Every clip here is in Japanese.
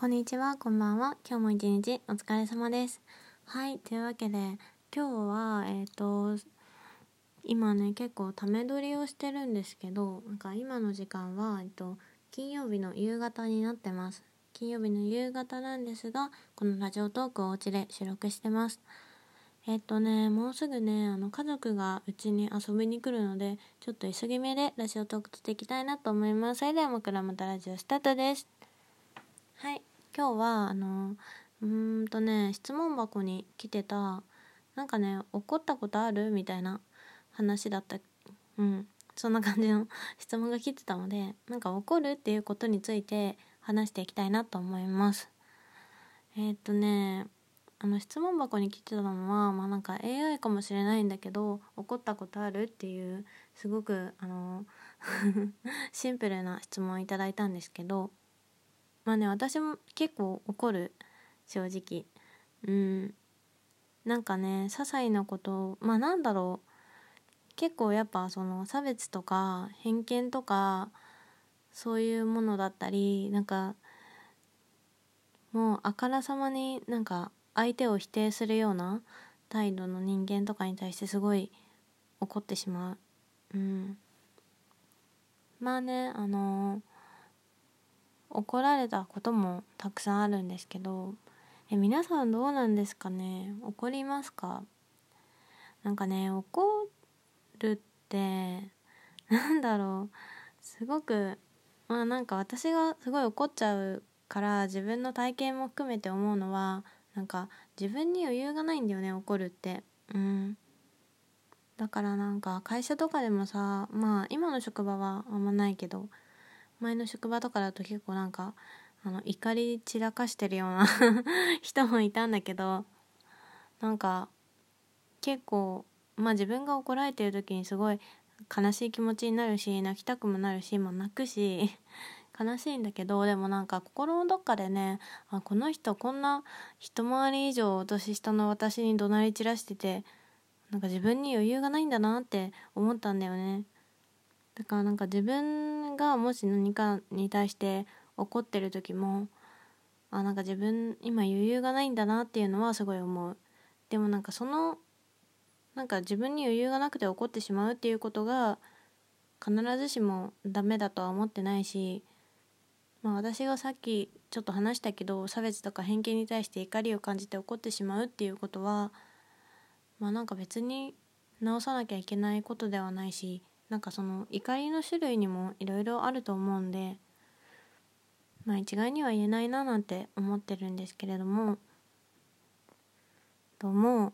こんにちは、こんばんは。今日も一日お疲れ様です。はい、というわけで、今日は、えっ、ー、と、今ね、結構ため撮りをしてるんですけど、なんか今の時間は、えっと、金曜日の夕方になってます。金曜日の夕方なんですが、このラジオトークをお家で収録してます。えっとね、もうすぐね、あの、家族がうちに遊びに来るので、ちょっと急ぎ目でラジオトーク撮っていきたいなと思います。それでは、枕またラジオスタートです。はい、今日は、あの、うーんとね、質問箱に来てた、なんかね、怒ったことあるみたいな話だった。うん。そんな感じの 質問が来てたので、なんか怒るっていうことについて話していきたいなと思います。えー、っとね、あの質問箱に来てたのは、まあなんか AI かもしれないんだけど、怒ったことあるっていう、すごく、あの シンプルな質問をいただいたんですけど、まあね、私も結構怒る、正直。うん。なんかね、些細なこと、まあなんだろう。結構やっぱその差別とか偏見とか、そういうものだったり、なんか、もうあからさまになんか相手を否定するような態度の人間とかに対してすごい怒ってしまう。うん。まあね、あの怒られたこともたくさんあるんですけど、え、皆さんどうなんですかね？怒りますか？なんかね、怒るって、なんだろう、すごく、まあなんか私がすごい怒っちゃうから自分の体験も含めて思うのは、なんか自分に余裕がないんだよね怒るって。うん。だからなんか会社とかでもさまあ今の職場はあんまないけど前の職場とかだと結構なんかあの怒り散らかしてるような 人もいたんだけどなんか結構まあ自分が怒られてる時にすごい悲しい気持ちになるし泣きたくもなるしも泣くし悲しいんだけどでもなんか心のどっかでねあこの人こんな一回り以上年下の私に怒鳴り散らしててなんか自分に余裕がないんだなって思ったんだよね。だからなんか自分がもし何かに対して怒ってる時もあなんか自分今余裕がないんだなっていうのはすごい思う。でもなんかそのなんか自分に余裕がなくて怒ってしまうっていうことが必ずしもダメだとは思ってないしまあ、私がさっきちょっと話したけど差別とか偏見に対して怒りを感じて怒ってしまうっていうことはまあなんか別に直さなきゃいけないことではないしなんかその怒りの種類にもいろいろあると思うんでまあ一概には言えないななんて思ってるんですけれどもどうも。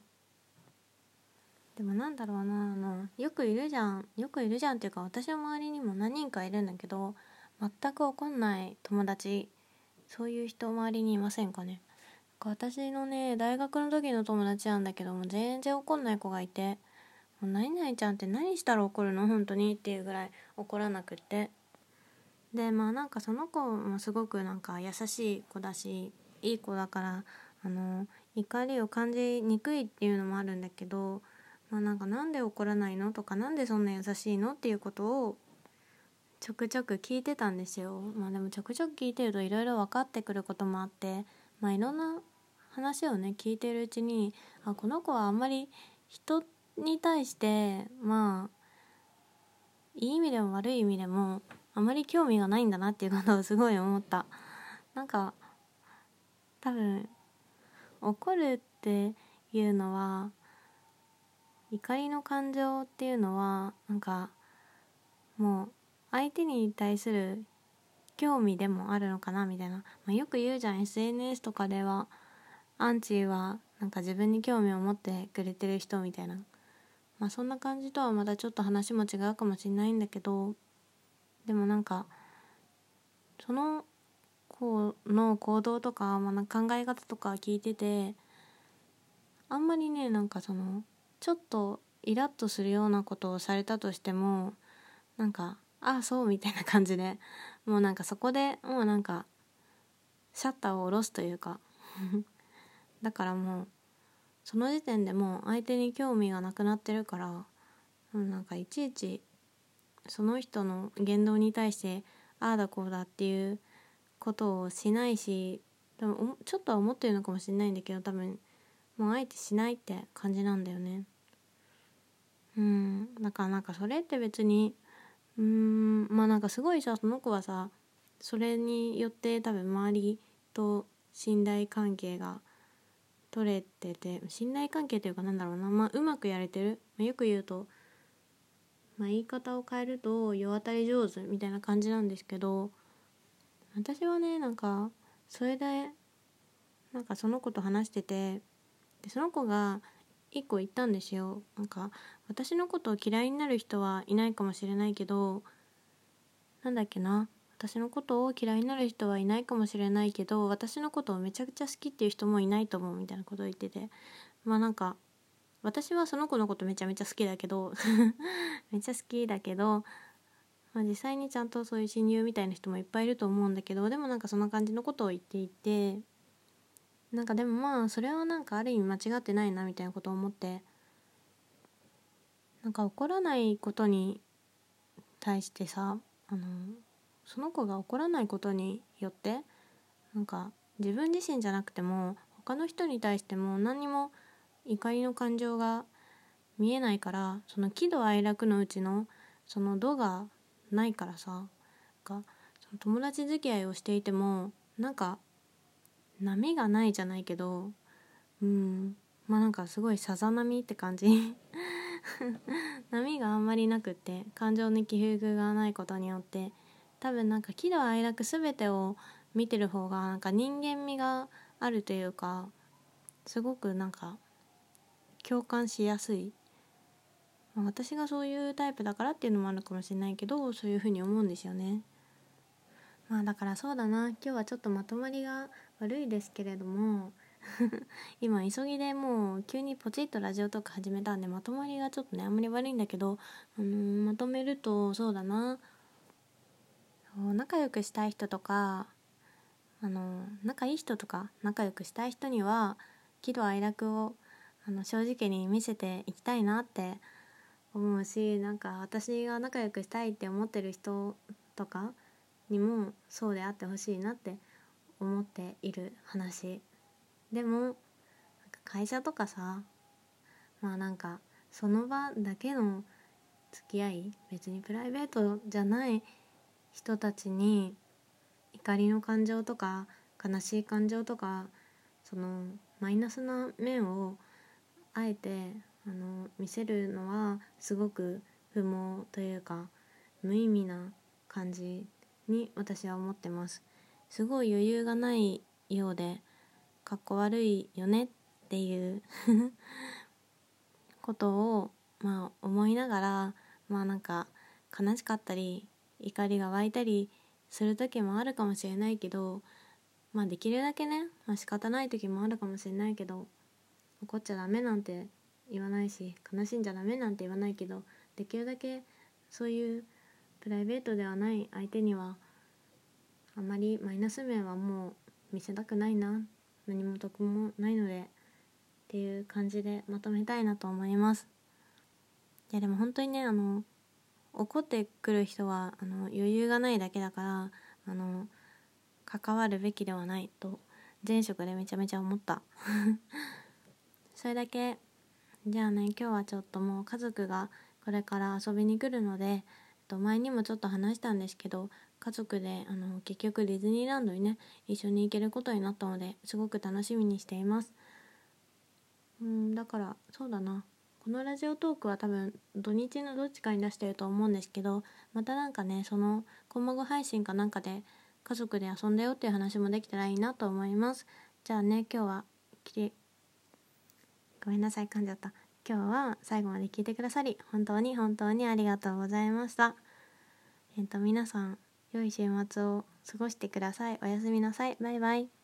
でもなんだろうなあのよくいるじゃんよくいるじゃんっていうか私の周りにも何人かいるんだけど全く怒んない友達そういう人周りにいませんかね。私のね大学の時の友達なんだけども全然怒んない子がいて「何々ちゃんって何したら怒るの？本当に」っていうぐらい怒らなくって。でまあなんかその子もすごくなんか優しい子だしいい子だからあの怒りを感じにくいっていうのもあるんだけどまあなんかなんで怒らないの？とかなんでそんな優しいの？っていうことをちょくちょく聞いてたんですよ。まあでもちょくちょく聞いてるといろいろ分かってくることもあってまあいろんな話をね聞いてるうちにあこの子はあんまり人ってに対してまあいい意味でも悪い意味でもあまり興味がないんだなっていうことを すごい思った。なんか多分怒るっていうのは怒りの感情っていうのはなんかもう相手に対する興味でもあるのかなみたいな、まあ、よく言うじゃん SNS とかではアンチはなんか自分に興味を持ってくれてる人みたいな。まあそんな感じとはまたちょっと話も違うかもしれないんだけどでもなんかその子の行動とか、まあ、な考え方とか聞いててあんまりねなんかそのちょっとイラッとするようなことをされたとしてもなんかああそうみたいな感じでもうなんかそこでもうなんかシャッターを下ろすというか。だからもうその時点でもう相手に興味がなくなってるからなんかいちいちその人の言動に対してああだこうだっていうことをしないし多分ちょっとは思ってるのかもしれないんだけど多分もうあえてしないって感じなんだよね。うんだからなんかそれって別にうんまあなんかすごいさその子はさそれによって多分周りと信頼関係が取れてて信頼関係というかなんだろうな、まあ、うまくやれてる、まあ、よく言うと、まあ、言い方を変えると世渡り上手みたいな感じなんですけど私はねなんかそれでなんかその子と話しててでその子が一個言ったんですよ。なんか私のことを嫌いになる人はいないかもしれないけどなんだっけな。私のことを嫌いになる人はいないかもしれないけど私のことをめちゃくちゃ好きっていう人もいないと思うみたいなことを言ってて。まあなんか私はその子のことめちゃめちゃ好きだけど めっちゃ好きだけど、まあ、実際にちゃんとそういう親友みたいな人もいっぱいいると思うんだけどでもなんかそんな感じのことを言っていてなんかでもまあそれはなんかある意味間違ってないなみたいなことを思ってなんか怒らないことに対してさあのその子が怒らないことによってなんか自分自身じゃなくても他の人に対しても何にも怒りの感情が見えないからその喜怒哀楽のうちのその度がないからさがその友達付き合いをしていてもなんか波がないじゃないけどうんまあなんかすごいさざ波って感じ。波があんまりなくって感情の起伏がないことによって多分なんか喜怒哀楽全てを見てる方がなんか人間味があるというかすごくなんか共感しやすい、まあ、私がそういうタイプだからっていうのもあるかもしれないけどそういうふうに思うんですよね。まあだからそうだな。今日はちょっとまとまりが悪いですけれども 今急ぎでもう急にポチッとラジオとか始めたんでまとまりがちょっとねあんまり悪いんだけど、あのー、まとめるとそうだな。仲良くしたい人とかあの仲いい人とか仲良くしたい人には喜怒哀楽をあの正直に見せていきたいなって思うしなんか私が仲良くしたいって思ってる人とかにもそうであってほしいなって思っている話。でも会社とかさまあなんかその場だけの付き合い別にプライベートじゃない人たちに怒りの感情とか悲しい感情とかそのマイナスな面をあえてあの見せるのはすごく不毛というか無意味な感じに私は思ってます。すごい余裕がないようでかっこ悪いよねっていう ことをまあ思いながらまあなんか悲しかったり怒りが湧いたりする時もあるかもしれないけどまあできるだけね、まあ、仕方ない時もあるかもしれないけど怒っちゃダメなんて言わないし悲しんじゃダメなんて言わないけどできるだけそういうプライベートではない相手にはあまりマイナス面はもう見せたくないな何も得もないのでっていう感じでまとめたいなと思います。いやでも本当にねあの怒ってくる人はあの余裕がないだけだからあの関わるべきではないと前職でめちゃめちゃ思った。それだけじゃあね今日はちょっともう家族がこれから遊びに来るので前にもちょっと話したんですけど家族であの結局ディズニーランドにね一緒に行けることになったのですごく楽しみにしています。うんだからそうだな。このラジオトークは多分土日のどっちかに出してると思うんですけどまたなんかねそのコマゴ配信かなんかで家族で遊んだよっていう話もできたらいいなと思います。じゃあね今日はごめんなさい噛んじゃった。今日は最後まで聞いてくださり本当に本当にありがとうございました。えっ、と皆さん良い週末を過ごしてください。おやすみなさい。バイバイ。